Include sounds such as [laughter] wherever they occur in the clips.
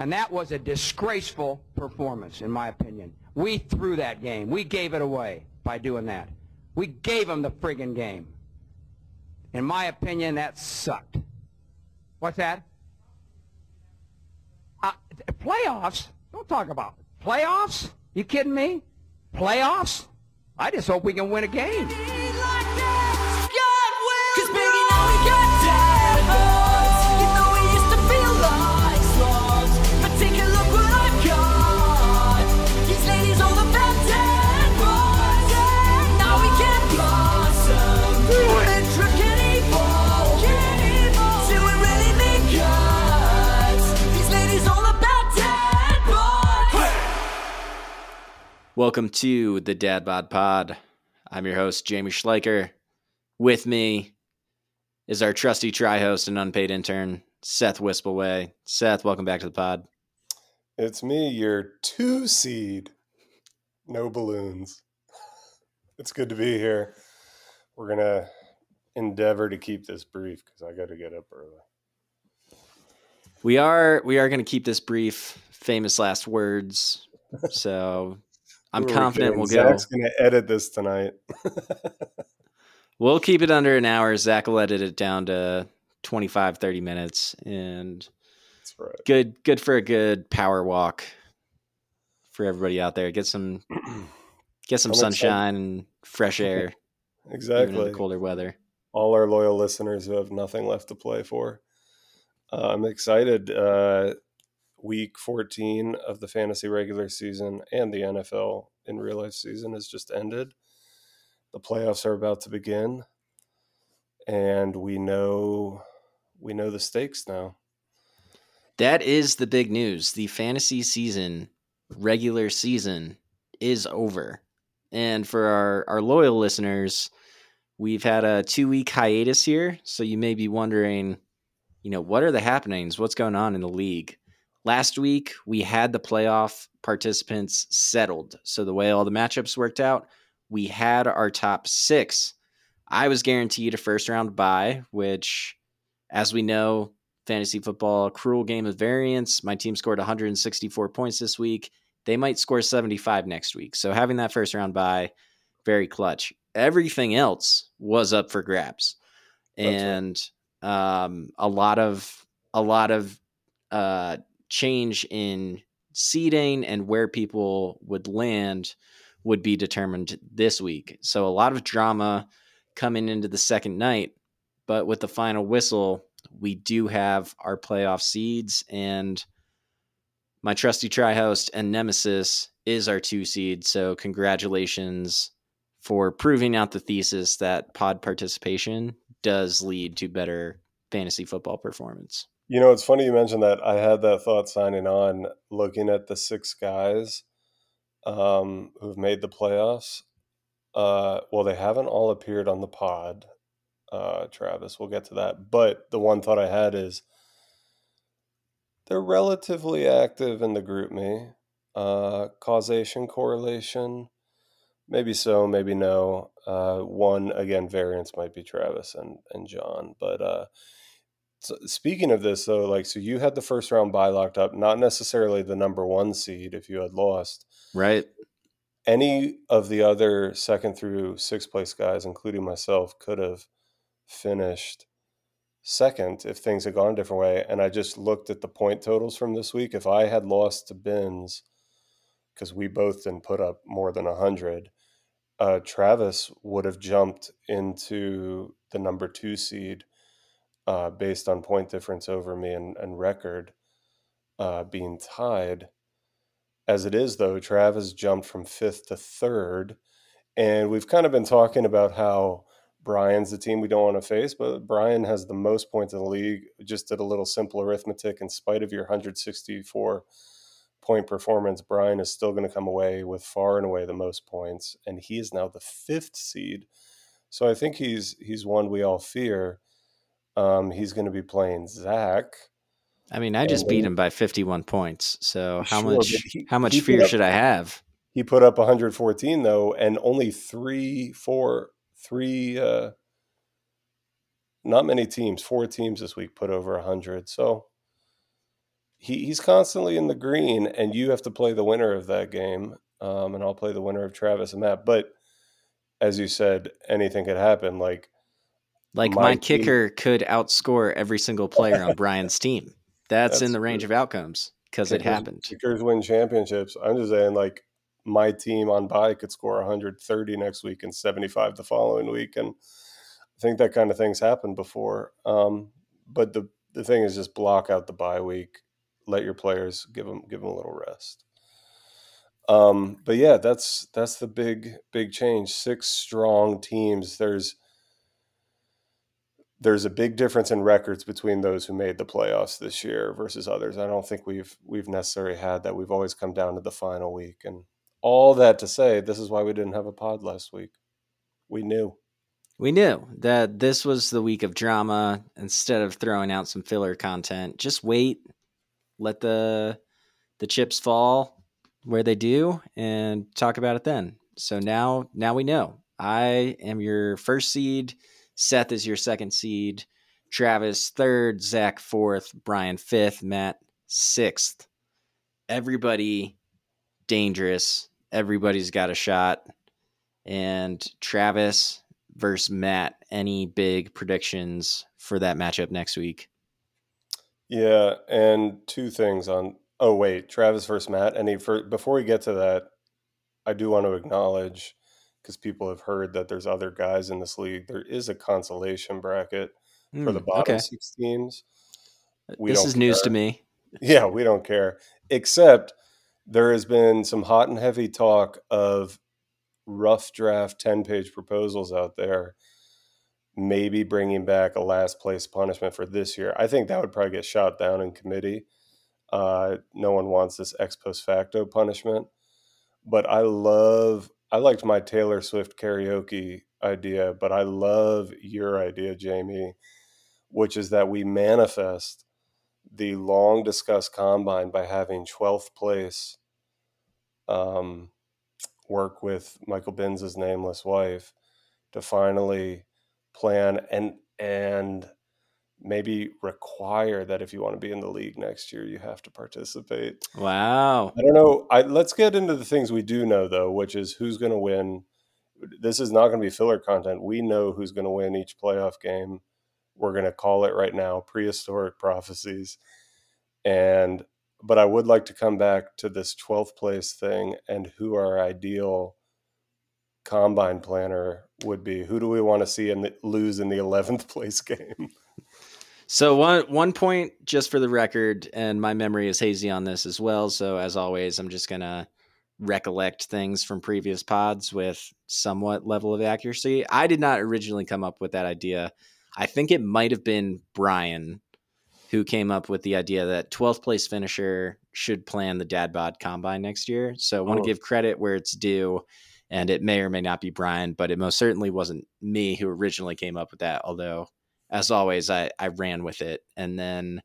And that was a disgraceful performance, in my opinion. We threw that game. We gave it away by doing that. We gave them the friggin' game. In my opinion, that sucked. What's that? Uh, playoffs? Don't talk about it. Playoffs? You kidding me? Playoffs? I just hope we can win a game. Welcome to the Dad Bod Pod. I'm your host, Jamie Schleicher. With me is our trusty tri host and unpaid intern, Seth Wispelway. Seth, welcome back to the pod. It's me, your two seed. No balloons. It's good to be here. We're going to endeavor to keep this brief because I got to get up early. We are we are going to keep this brief. Famous last words. [laughs] So I'm confident we'll go. Zach's going to edit this tonight. [laughs] we'll keep it under an hour. Zach will edit it down to 25, 30 minutes. And right. good, good for a good power walk for everybody out there. Get some, [clears throat] get some I'm sunshine excited. and fresh [laughs] air. exactly. colder weather. All our loyal listeners who have nothing left to play for. Uh, I'm excited. Uh, week 14 of the fantasy regular season and the NFL in real life season has just ended. The playoffs are about to begin and we know we know the stakes now. That is the big news. The fantasy season, regular season is over. And for our, our loyal listeners, we've had a two week hiatus here. So you may be wondering, you know, what are the happenings? What's going on in the league? Last week, we had the playoff participants settled. So, the way all the matchups worked out, we had our top six. I was guaranteed a first round bye, which, as we know, fantasy football, cruel game of variance. My team scored 164 points this week. They might score 75 next week. So, having that first round bye, very clutch. Everything else was up for grabs. and right. um, a lot of, a lot of, uh, change in seeding and where people would land would be determined this week. So a lot of drama coming into the second night, but with the final whistle, we do have our playoff seeds and my trusty tri-host and nemesis is our two seed. So congratulations for proving out the thesis that pod participation does lead to better fantasy football performance. You know, it's funny you mentioned that. I had that thought signing on, looking at the six guys um, who've made the playoffs. Uh, well, they haven't all appeared on the pod, uh, Travis. We'll get to that. But the one thought I had is they're relatively active in the GroupMe. Uh, causation, correlation, maybe so, maybe no. Uh, one again, variance might be Travis and and John, but uh, so speaking of this, though, like, so you had the first round bye locked up, not necessarily the number one seed if you had lost. Right. Any of the other second through sixth place guys, including myself, could have finished second if things had gone a different way. And I just looked at the point totals from this week. If I had lost to Binns, because we both didn't put up more than 100, uh, Travis would have jumped into the number two seed uh, based on point difference over me and, and record uh, being tied. As it is, though, Trav has jumped from fifth to third. And we've kind of been talking about how Brian's the team we don't want to face, but Brian has the most points in the league. Just did a little simple arithmetic. In spite of your 164 point performance, Brian is still going to come away with far and away the most points, and he is now the fifth seed. So I think he's he's one we all fear. Um, he's going to be playing Zach. I mean, I just beat him by 51 points. So how sure, much he, how much fear up, should I have? He put up 114 though, and only three, four, three. Uh, not many teams, four teams this week put over 100. So he, he's constantly in the green, and you have to play the winner of that game. Um, and I'll play the winner of Travis and Matt. But as you said, anything could happen. Like, like my, my kicker could outscore every single player on Brian's team. That's, That's in the range true. of outcomes because it happened. Kickers win championships. I'm just saying, like, my team on bye could score 130 next week and 75 the following week, and I think that kind of thing's happened before. Um, but the the thing is, just block out the bye week, let your players give them give them a little rest. Um, but yeah, that's that's the big big change. Six strong teams. There's there's a big difference in records between those who made the playoffs this year versus others. I don't think we've we've necessarily had that. We've always come down to the final week, and all that to say, this is why we didn't have a pod last week. We knew. We knew that this was the week of drama. Instead of throwing out some filler content, just wait, let the the chips fall where they do, and talk about it then. So now, now we know. I am your first seed. Seth is your second seed. Travis third. Zach fourth. Brian fifth. Matt sixth. Everybody dangerous everybody's got a shot. And Travis versus Matt, any big predictions for that matchup next week? Yeah, and two things on. Oh wait, Travis versus Matt. Any for before we get to that, I do want to acknowledge because people have heard that there's other guys in this league. There is a consolation bracket mm, for the hmm, bottom okay. six teams. We this is care. news to me. Yeah, we don't care. Except there has been some hot and heavy talk of rough draft 10 page proposals out there maybe bringing back a last place punishment for this year i think that would probably get shot down in committee uh, no one wants this ex post facto punishment but i love i liked my taylor swift karaoke idea but i love your idea jamie which is that we manifest the long discussed combine by having 12th place um, work with Michael Binns' nameless wife to finally plan and and maybe require that if you want to be in the league next year, you have to participate. Wow. I don't know. I, let's get into the things we do know though, which is who's going to win. This is not going to be filler content. We know who's going to win each playoff game. We're going to call it right now prehistoric prophecies. And but I would like to come back to this 12th place thing and who our ideal combine planner would be. Who do we want to see and lose in the 11th place [laughs] game? So one one point just for the record, and my memory is hazy on this as well. So as always, I'm just gonna recollect things from previous pods with somewhat level of accuracy. I did not originally come up with that idea. I think it might have been Brian who came up with the idea that 12th place finisher should plan the dad bod combine next year. So I want to oh. give credit where it's due. And it may or may not be Brian, but it most certainly wasn't me who originally came up with that. Although, as always, I, I ran with it. And then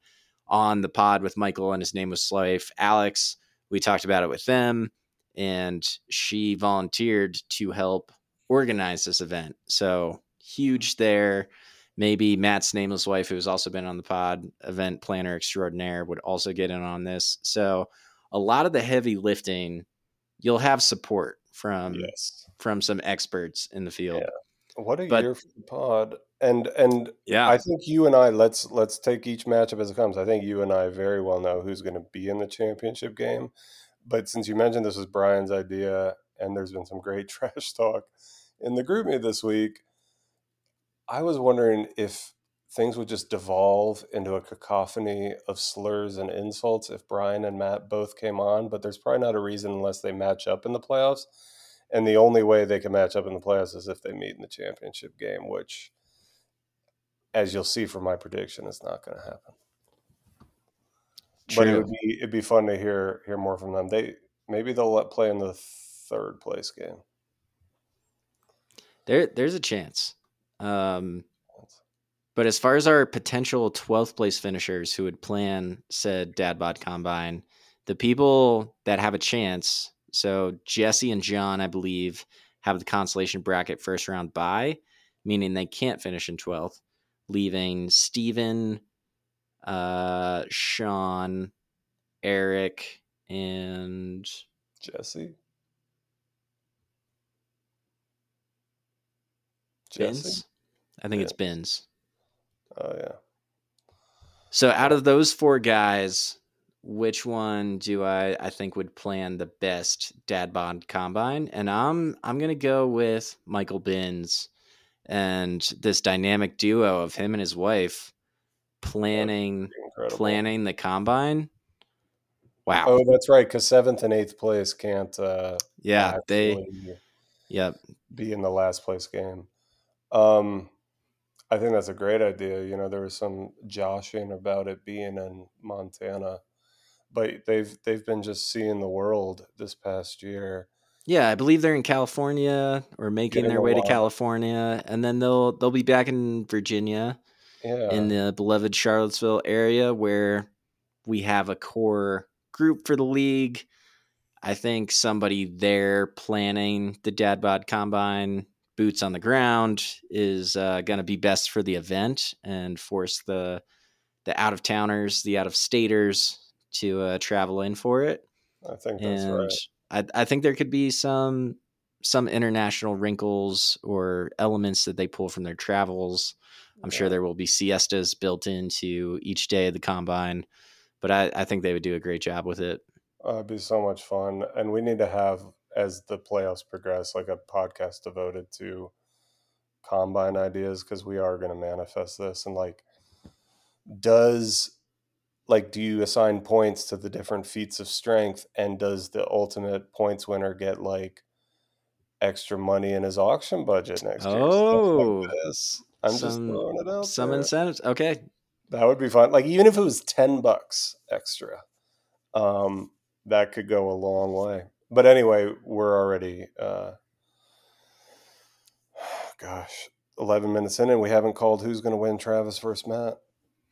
on the pod with Michael, and his name was Slife, Alex, we talked about it with them, and she volunteered to help organize this event. So huge there maybe Matt's nameless wife, who's also been on the pod, event planner extraordinaire, would also get in on this. So a lot of the heavy lifting, you'll have support from yes. from some experts in the field. Yeah. What a but, year for the pod. And and yeah, I think you and I let's let's take each matchup as it comes. I think you and I very well know who's going to be in the championship game. But since you mentioned this was Brian's idea, and there's been some great [laughs] trash talk in the GroupMe this week, I was wondering if things would just devolve into a cacophony of slurs and insults if Brian and Matt both came on, but there's probably not a reason unless they match up in the playoffs. And the only way they can match up in the playoffs is if they meet in the championship game, which, as you'll see from my prediction, is not going to happen. True. But it would be it'd be fun to hear hear more from them. They maybe they'll let play in the third place game. There, there's a chance. Um, but as far as our potential 12th place finishers who would plan said dad bod combine, the people that have a chance, so Jesse and John, I believe, have the consolation bracket first round bye, meaning they can't finish in 12th, leaving Steven, uh, Sean, Eric, and Jesse. Binns. Jesse. I think it's Binns. Binns. Oh yeah. So out of those four guys, which one do I I think would plan the best dad bod combine? And I'm I'm gonna go with Michael Binns and this dynamic duo of him and his wife planning planning the combine. Wow. Oh, that's right. Because seventh and eighth place can't. Uh, yeah, they yep. be in the last place game. Um, I think that's a great idea. You know, there was some joshing about it being in Montana, but they've they've been just seeing the world this past year. Yeah, I believe they're in California or making Getting their way to. California, and then they'll they'll be back in Virginia Yeah, in the beloved Charlottesville area where we have a core group for the league. I think somebody there planning the Dad Bod Combine, boots on the ground, is uh, going to be best for the event and force the the out of towners, the out of staters to uh, travel in for it I think that's and right. I, I think there could be some some international wrinkles or elements that they pull from their travels. I'm sure there will be siestas built into each day of the combine, but I, I think they would do a great job with it. Uh, it'd be so much fun, and we need to have as the playoffs progress, like a podcast devoted to combine ideas because we are going to manifest this. And like, does like do you assign points to the different feats of strength, and does the ultimate points winner get like extra money in his auction budget next year? Oh, like this. I'm just some throwing it out some there. incentives. Okay, That would be fun. Like even if it was ten bucks extra, um, that could go a long way. But anyway, we're already, uh, [sighs] gosh, eleven minutes in, and we haven't called who's going to win Travis versus Matt.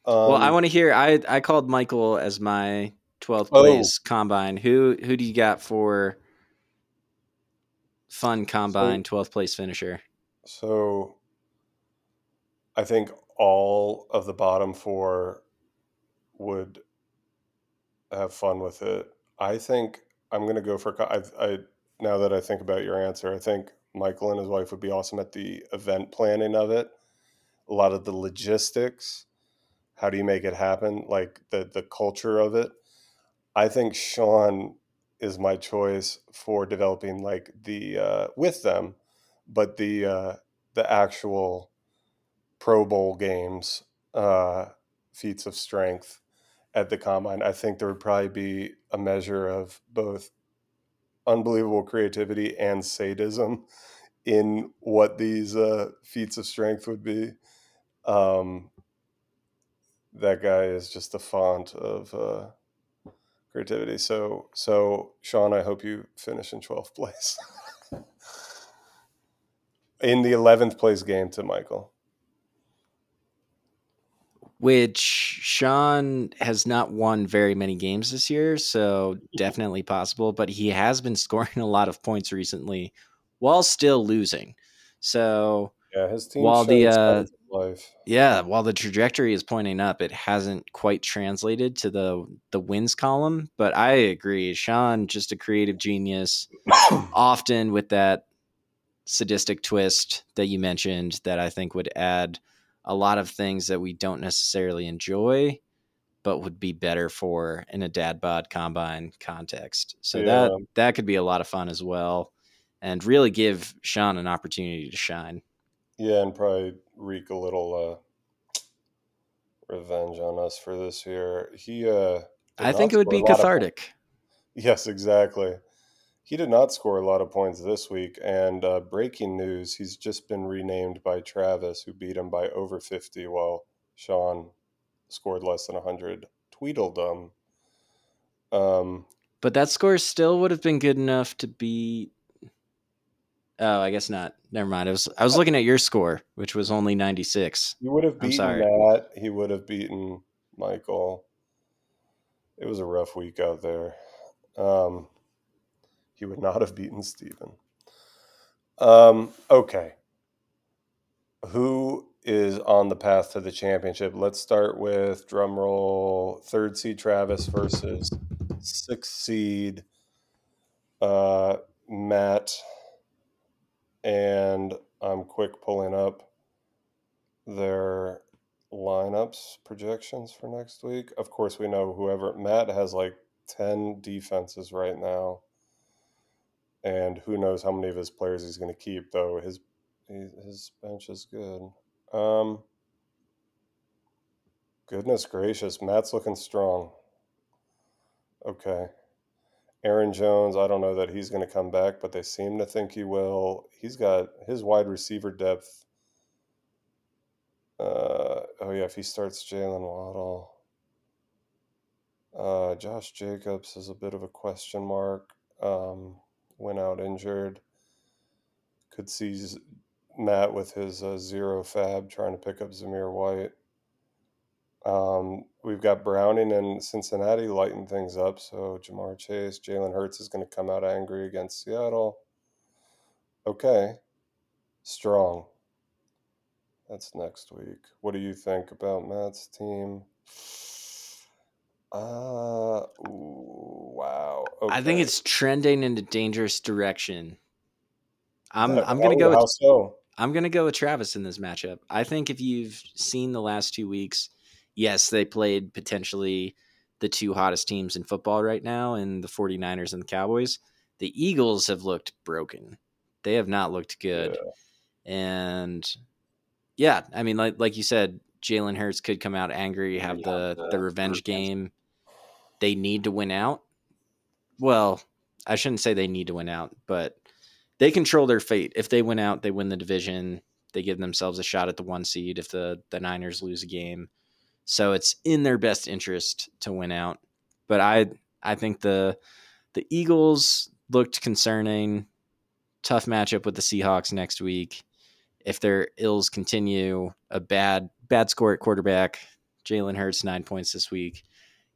Um, well, I want to hear. I I called Michael as my 12th Oh. place combine. Who who do you got for fun combine 12th place finisher? So I think all of the bottom four would have fun with it. I think I'm going to go for. I, I now that I think about your answer, I think Michael and his wife would be awesome at the event planning of it. A lot of the logistics. How do you make it happen? Like the the culture of it. I think Sean is my choice for developing like the uh, with them, but the uh, the actual Pro Bowl games, uh, feats of strength at the combine. I think there would probably be a measure of both unbelievable creativity and sadism in what these uh, feats of strength would be. Um, that guy is just a font of uh, creativity. So, so Sean, I hope you finish in twelfth place. [laughs] in the eleventh place game to Michael. which Sean has not won very many games this year, so definitely possible, but he has been [laughs] scoring a lot of points recently while still losing. So, Yeah, his team. While the, uh, life. yeah, while the trajectory is pointing up, it hasn't quite translated to the the wins column, but I agree. Sean just a creative genius, [coughs] often with that sadistic twist that you mentioned that I think would add a lot of things that we don't necessarily enjoy, but would be better for in a dad bod combine context. So that that could be a lot of fun as well, and really give Sean an opportunity to shine. Yeah, and probably wreak a little uh, revenge on us for this year. He, uh, I think it would be a lot of- cathartic. Yes, exactly. He did not score a lot of points this week. And uh, breaking news: he's just been renamed by Travis, who beat him by over fifty, while Sean scored less than hundred. Tweedledum. Um, But that score still would have been good enough to beat. Oh, I guess not. Never mind. I was I was looking at your score, which was only ninety six. He would have beaten. Matt. He would have beaten Michael. It was a rough week out there. Um, he would not have beaten Steven. Um, okay. Who is on the path to the championship? Let's start with drum roll. Third seed Travis versus sixth seed. Uh, Matt and I'm quick pulling up their lineups projections for next week. Of course, we know whoever Matt has like 10 defenses right now. And who knows how many of his players he's going to keep, though his his bench is good. Um, goodness gracious, Matt's looking strong. Okay. Aaron Jones, I don't know that he's going to come back, but they seem to think he will. He's got his wide receiver depth uh, oh yeah, if he starts Jaylen Waddle, uh, Josh Jacobs is a bit of a question mark. Um, went out injured. Could see Matt with his uh, zero fab trying to pick up Zamir White. Um, we've got Browning and Cincinnati lighting things up. So Ja'Marr Chase, Jalen Hurts is going to come out angry against Seattle. Okay, strong. That's next week. What do you think about Matt's team? Uh, ooh, wow. Okay. I think it's trending in a dangerous direction. I'm Uh, I'm gonna go with so? I'm gonna go with Travis in this matchup. I think if you've seen the last two weeks, yes, they played potentially the two hottest teams in football right now in the 49ers and the Cowboys. The Eagles have looked broken. They have not looked good. Yeah. And yeah, I mean, like like you said, Jalen Hurts could come out angry, have Yeah, the the the revenge revenge. game. They need to win out. Well, I shouldn't say they need to win out, but they control their fate. If they win out, they win the division. They give themselves a shot at the one seed if the the Niners lose a game. So it's in their best interest to win out. But I I think the the Eagles looked concerning. Tough matchup with the Seahawks next week if their ills continue, a bad bad score at quarterback, Jalen Hurts nine points this week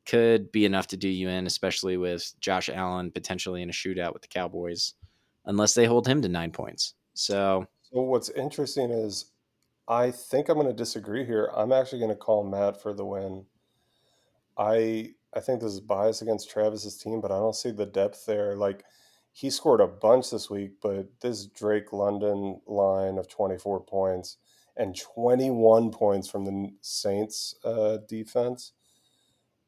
could be enough to do you in, especially with Josh Allen potentially in a shootout with the Cowboys, unless they hold him to nine points. So So what's interesting is I think I'm going to disagree here. I'm actually going to call Matt for the win. I I think this is bias against Travis's team, but I don't see the depth there. Like he scored a bunch this week, but this Drake London line of 24 points and 21 points from the Saints uh, defense.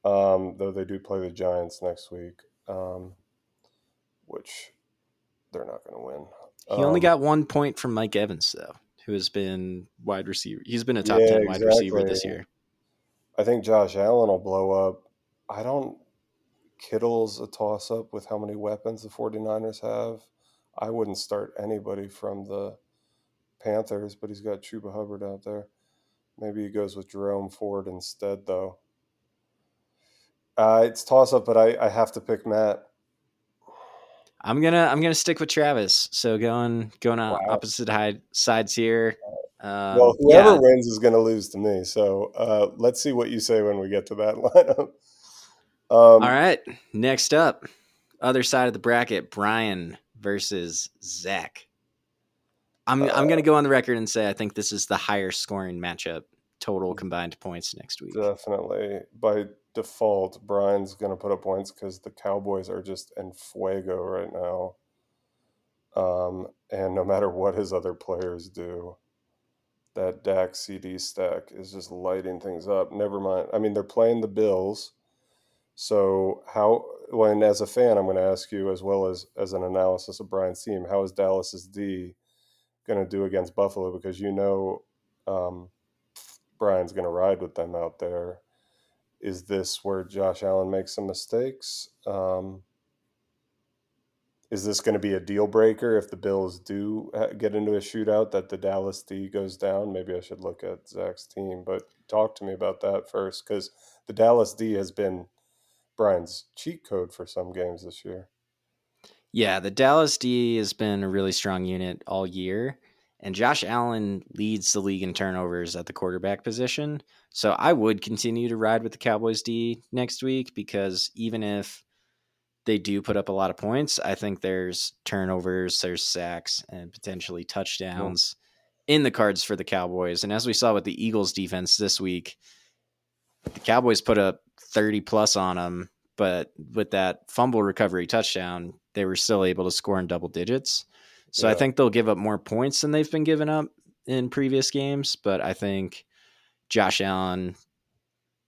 Um, though they do play the Giants next week, um, which they're not going to win. he only Um, got one point from Mike Evans though, who has been wide receiver. He's been a top Yeah, ten wide receiver this year. I think Josh Allen will blow up. I don't. Kittle's a toss up with how many weapons the 49ers have. I wouldn't start anybody from the Panthers, but he's got Chuba Hubbard out there. Maybe he goes with Jerome Ford instead, though. Uh, it's toss up, but I, I have to pick Matt. I'm gonna I'm gonna stick with Travis. So going going on Wow. opposite hide, sides here. Um, well, whoever yeah, wins is going to lose to me. So uh, let's see what you say when we get to that [laughs] lineup. Um, All right. Next up, other side of the bracket, Brian versus Zach. I'm I'm Uh, gonna go on the record and say I think this is the higher scoring matchup, total combined points next week. Definitely. By default, Brian's going to put up points because the Cowboys are just en fuego right now. Um, and no matter what his other players do, that Dak CD stack is just lighting things up. Never mind. I mean, they're playing the Bills. So how? When as a fan, I'm going to ask you as well as as an analysis of Brian's team, how is Dallas's D going to do against Buffalo? Because you know, um, Brian's going to ride with them out there. Is this where Josh Allen makes some mistakes? Um, is this going to be a deal breaker if the Bills do get into a shootout that the Dallas D goes down? Maybe I should look at Zach's team, but talk to me about that first because the Dallas D has been Brian's cheat code for some games this year. Yeah, the Dallas D has been a really strong unit all year, and Josh Allen leads the league in turnovers at the quarterback position. So I would continue to ride with the Cowboys D next week because even if they do put up a lot of points, I think there's turnovers, there's sacks, and potentially touchdowns in the cards for the Cowboys. And as we saw with the Eagles defense this week, the Cowboys put up 30 plus on them but with that fumble recovery touchdown, they were still able to score in double digits. So Yeah. I think they'll give up more points than they've been giving up in previous games, but I think Josh Allen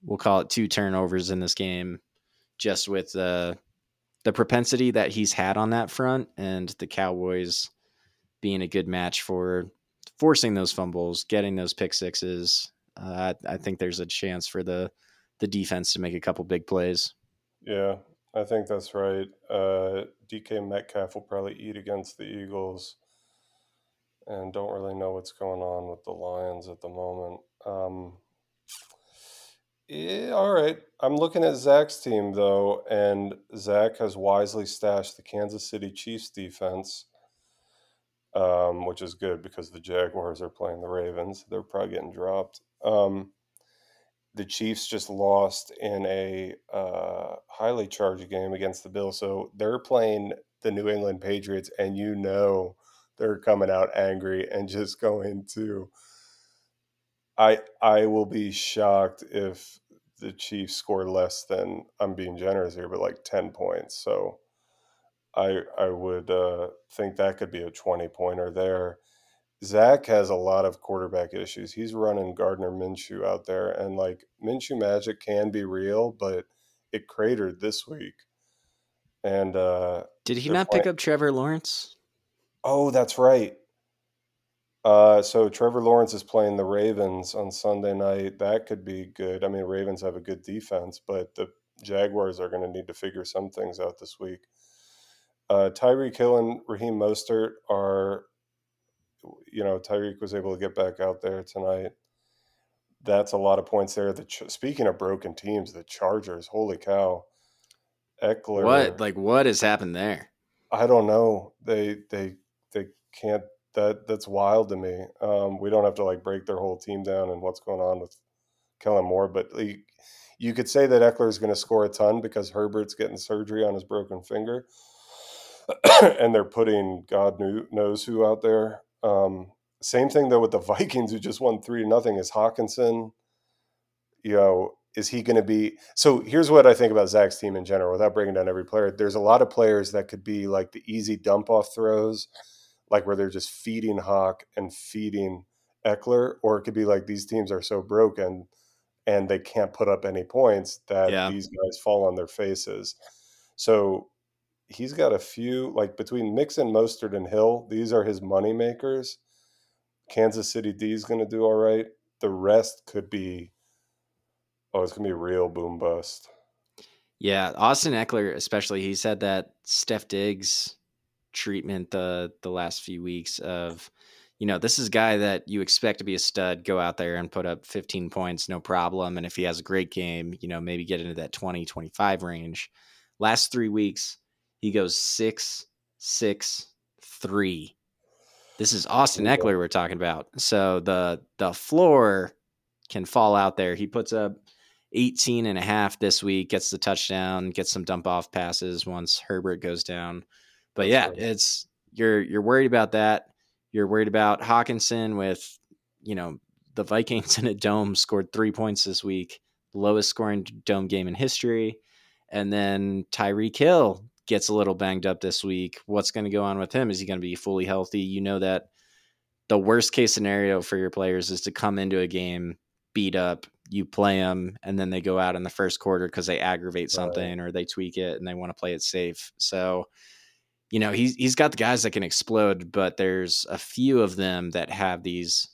we'll call it two turnovers in this game just with the the propensity that he's had on that front and the Cowboys being a good match for forcing those fumbles, getting those pick sixes. Uh, I, I think there's a chance for the the defense to make a couple big plays. Yeah, I think that's right. Uh, DK Metcalf will probably eat against the Eagles, and don't really know what's going on with the Lions at the moment. Um, yeah, all right. I'm looking at Zach's team though, and Zach has wisely stashed the Kansas City Chiefs defense, um, which is good because the Jaguars are playing the Ravens. They're probably getting dropped. Um, the Chiefs just lost in a uh, highly charged game against the Bills, so they're playing the New England Patriots, and you know they're coming out angry and just going to. I I will be shocked if the Chiefs score less than I'm being generous here, but like ten points. So I I would uh, think that could be a twenty pointer there. Zach has a lot of quarterback issues. He's running Gardner Minshew out there, and like Minshew magic can be real, but it cratered this week. And uh, Did he not pick up Trevor Lawrence? oh, that's right. Uh, so Trevor Lawrence is playing the Ravens on Sunday night. That could be good. I mean, Ravens have a good defense, but the Jaguars are going to need to figure some things out this week. Uh, Tyreek Hill and Raheem Mostert are, you know, Tyreek was able to get back out there tonight. That's a lot of points there. The Ch- speaking of broken teams, the Chargers, holy cow, Ekeler. What like what has happened there? I don't know. They they they can't. That that's wild to me. Um, we don't have to like break their whole team down and what's going on with Kellen Moore, but like, you could say that Ekeler is going to score a ton because Herbert's getting surgery on his broken finger, [clears throat] and they're putting God knew, knows who out there. Um, same thing though with the [laughs] Vikings, who just won three to nothing. Is Hockenson, you know, is he going to be? So here's what I think about Zach's team in general, without breaking down every player. There's a lot of players that could be like the easy dump off throws, like where they're just feeding Hawk and feeding Ekeler, or it could be like these teams are so broken and they can't put up any points that Yeah. these guys fall on their faces. So he's got a few like between Mixon, Mostert, and Hill. These are his money makers. Kansas City D is going to do all right. The rest could be, oh, it's going to be real boom bust. Yeah, Austin Ekeler, especially, he said that Steph Diggs treatment the the last few weeks of, you know, this is a guy that you expect to be a stud, go out there and put up 15 points, no problem. And if he has a great game, you know, maybe get into that 20, 25 range. Last three weeks, he goes six, six, three. This is Austin. Ekeler we're talking about. So the the floor can fall out there. He puts up 18 and a half this week, gets the touchdown, gets some dump off passes once Herbert goes down. But yeah, it's you're you're worried about that. You're worried about Hockenson with, you know, the Vikings [laughs] in a dome scored three points this week, lowest scoring dome game in history. And then Tyreek Hill gets a little banged up this week. What's going to go on with him? Is he going to be fully healthy? You know that the worst case scenario for your players is to come into a game beat up, you play them, and then they go out in the first quarter because they aggravate Right. something or they tweak it and they want to play it safe. So, you know, he's he's got the guys that can explode, but there's a few of them that have these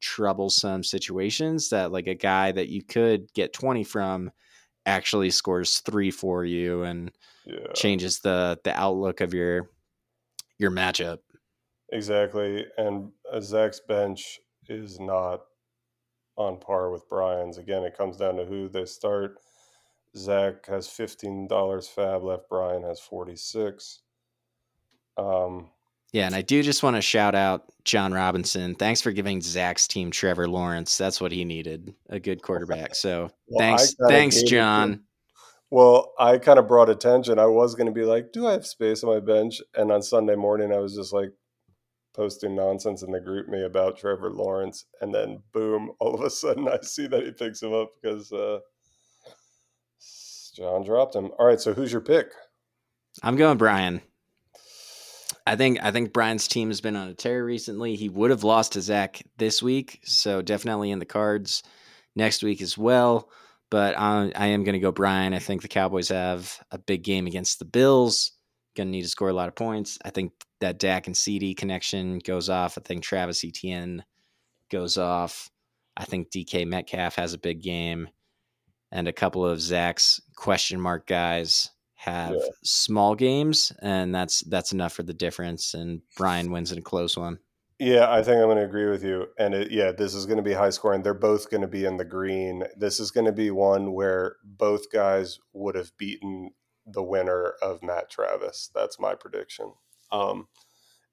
troublesome situations that like a guy that you could get 20 from actually scores 3 for you and Yeah, changes the the outlook of your your matchup. exactly. And uh, Zach's bench is not on par with Brian's. Again, it comes down to who they start. Zach has fifteen dollars fab left. Brian has forty six. Um, Yeah, and I do just want to shout out John Robinson. Thanks for giving Zach's team Trevor Lawrence. That's what he needed, a good quarterback. So Well, thanks, thanks, John. Well, I kind of brought attention. I was going to be like, do I have space on my bench? And on Sunday morning, I was just like posting nonsense in the GroupMe about Trevor Lawrence. And then, boom, all of a sudden, I see that he picks him up because uh, John dropped him. All right, so who's your pick? I'm going Brian. I think I think Brian's team has been on a tear recently. He would have lost to Zach this week, so definitely in the cards next week as well. But I, I am going to go Brian. I think the Cowboys have a big game against the Bills. Going to need to score a lot of points. I think that Dak and CD connection goes off. I think Travis Etienne goes off. I think DK Metcalf has a big game, and a couple of Zach's question mark guys have yeah. small games, and that's that's enough for the difference. And Brian wins in a close one. Yeah, I think I'm going to agree with you. And it, yeah, this is going to be high scoring. They're both going to be in the green. This is going to be one where both guys would have beaten the winner of Matt Travis. That's my prediction. Um,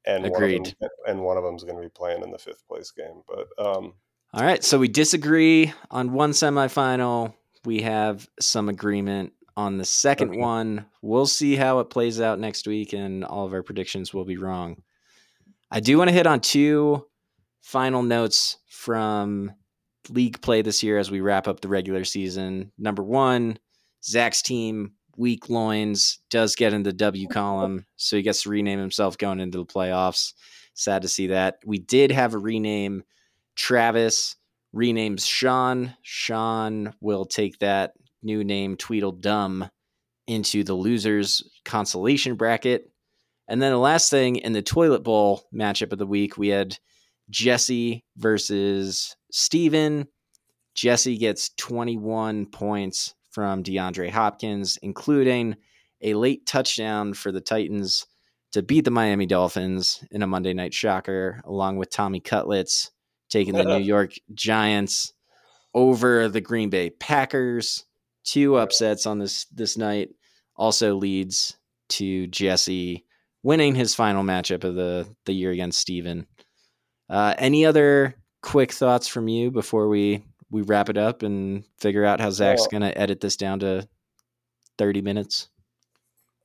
and agreed. One them, and one of them is going to be playing in the fifth place game. But um, all right, so we disagree on one semifinal. We have some agreement on the second okay. one. We'll see how it plays out next week, and all of our predictions will be wrong. I do want to hit on two final notes from league play this year as we wrap up the regular season. Number one, Zach's team, weak loins, does get in the W column, so he gets to rename himself going into the playoffs. Sad to see that. We did have a rename. Travis renames Sean. Sean will take that new name, Tweedledum, into the losers consolation bracket. And then the last thing in the toilet bowl matchup of the week, we had Jesse versus Steven. Jesse gets 21 points from DeAndre Hopkins, including a late touchdown for the Titans to beat the Miami Dolphins in a Monday night shocker, along with Tommy Cutlets taking the [laughs] New York Giants over the Green Bay Packers. Two upsets on this this night also leads to Jesse winning his final matchup of the the year against Steven. Uh, any other quick thoughts from you before we we wrap it up and figure out how Zach's going to edit this down to thirty minutes?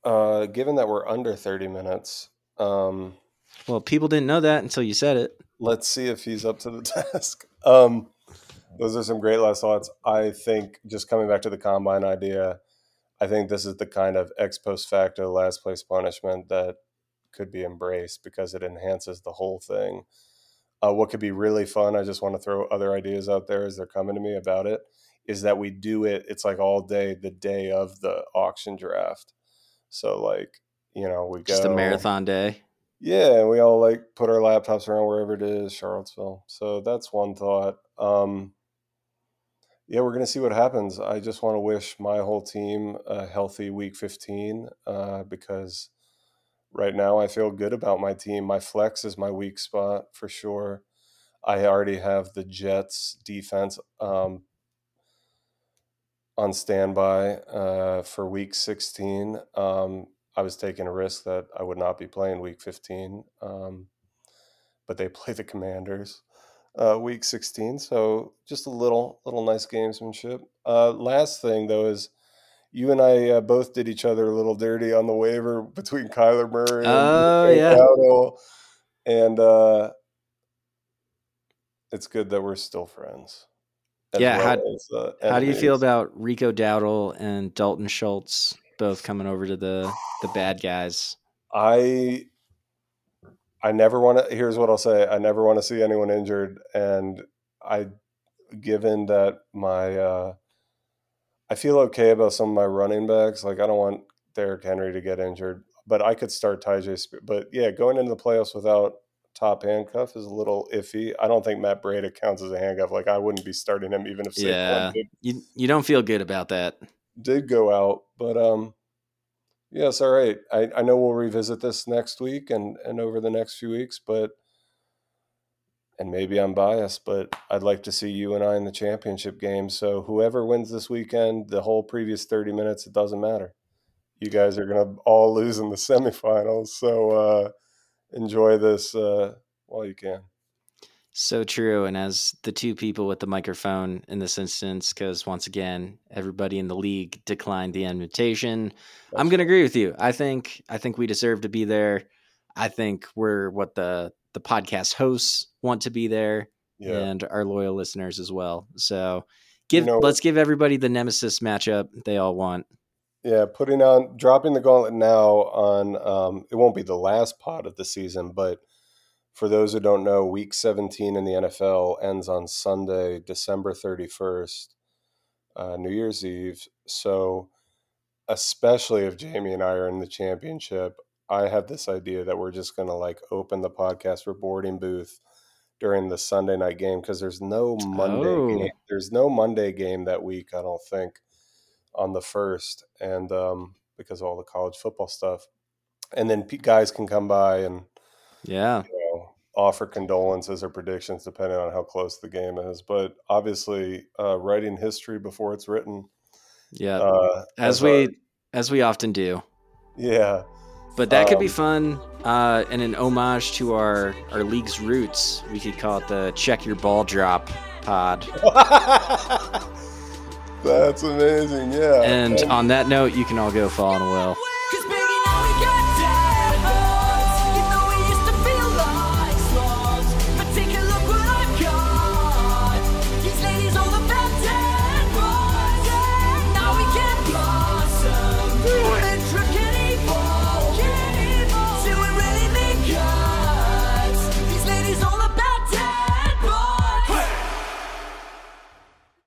Uh, given that we're under thirty minutes, um, well, people didn't know that until you said it. Let's see if he's up to the [laughs] task. Um, those are some great last thoughts. I think just coming back to the combine idea, I think this is the kind of ex post facto last place punishment that could be embraced because it enhances the whole thing. Uh, what could be really fun, I just want to throw other ideas out there as they're coming to me about it, is that we do it, it's like all day, the day of the auction draft. So, like, you know, we go. Just a marathon day. Yeah, we all like put our laptops around wherever it is, Charlottesville. So that's one thought. Um, yeah, we're going to see what happens. I just want to wish my whole team a healthy week 15 uh, because right now I feel good about my team. My flex is my weak spot for sure. I already have the Jets defense um, on standby uh, for week 16. Um, I was taking a risk that I would not be playing week 15, um, but they [laughs] play the Commanders. Uh, week 16, so just a little, little nice gamesmanship. Uh, last thing though is you and I uh, both did each other a little dirty on the waiver between Kyler Murray and, oh, yeah. Dowdle, and uh, it's good that we're still friends. Yeah, well how, as, uh, how do you feel about Rico Dowdle and Dalton Schultz both coming over to the the bad guys? I I never want to. Here's what I'll say: I never want to see anyone injured, and I, given that my uh, I feel okay about some of my running backs. Like I don't want Derrick Henry to get injured, but I could start Tyjae. But yeah, going into the playoffs without top handcuff is a little iffy. I don't think Matt Breida counts as a handcuff. Like I wouldn't be starting him even if Saquon yeah, did, you you don't feel good about that. Did go out, but um, yes, all right. I I know we'll revisit this next week and and over the next few weeks, but and maybe I'm biased, but I'd like to see you and I in the championship game. So whoever wins this weekend, the whole previous 30 minutes, it doesn't matter. You guys are going to all lose in the [laughs] semifinals. So uh, enjoy this uh, while you can. So true. And as the two people with the microphone in this instance, because once again, everybody in the league declined the invitation. That's I'm going to agree with you. I think I think we deserve to be there. I think we're what the the podcast hosts want to be there yeah. and our loyal listeners as well. So give you know, let's give everybody the nemesis matchup they all want. Yeah, putting on dropping the gauntlet now on um, it won't be the last pod of the season, but for those who don't know, Week 17 in the NFL ends on Sunday, December 31st, uh, New Year's Eve. So, especially if Jamie and I are in the championship, I have this idea that we're just going to like open the podcast reporting booth during the Sunday night game because there's no Monday Oh. game. There's no Monday game that week, I don't think, on the first, and um, because of all the college football stuff, and then guys can come by and Yeah. you know, offer condolences or predictions depending on how close the game is. But obviously, uh, writing history before it's written, Yeah. uh, as our- we as we often do. yeah. But that could be Um, fun, uh, and an homage to our our league's roots. We could call it the "Check Your Ball Drop" pod. [laughs] That's amazing. Yeah. And on that note, you can all go fall in a well.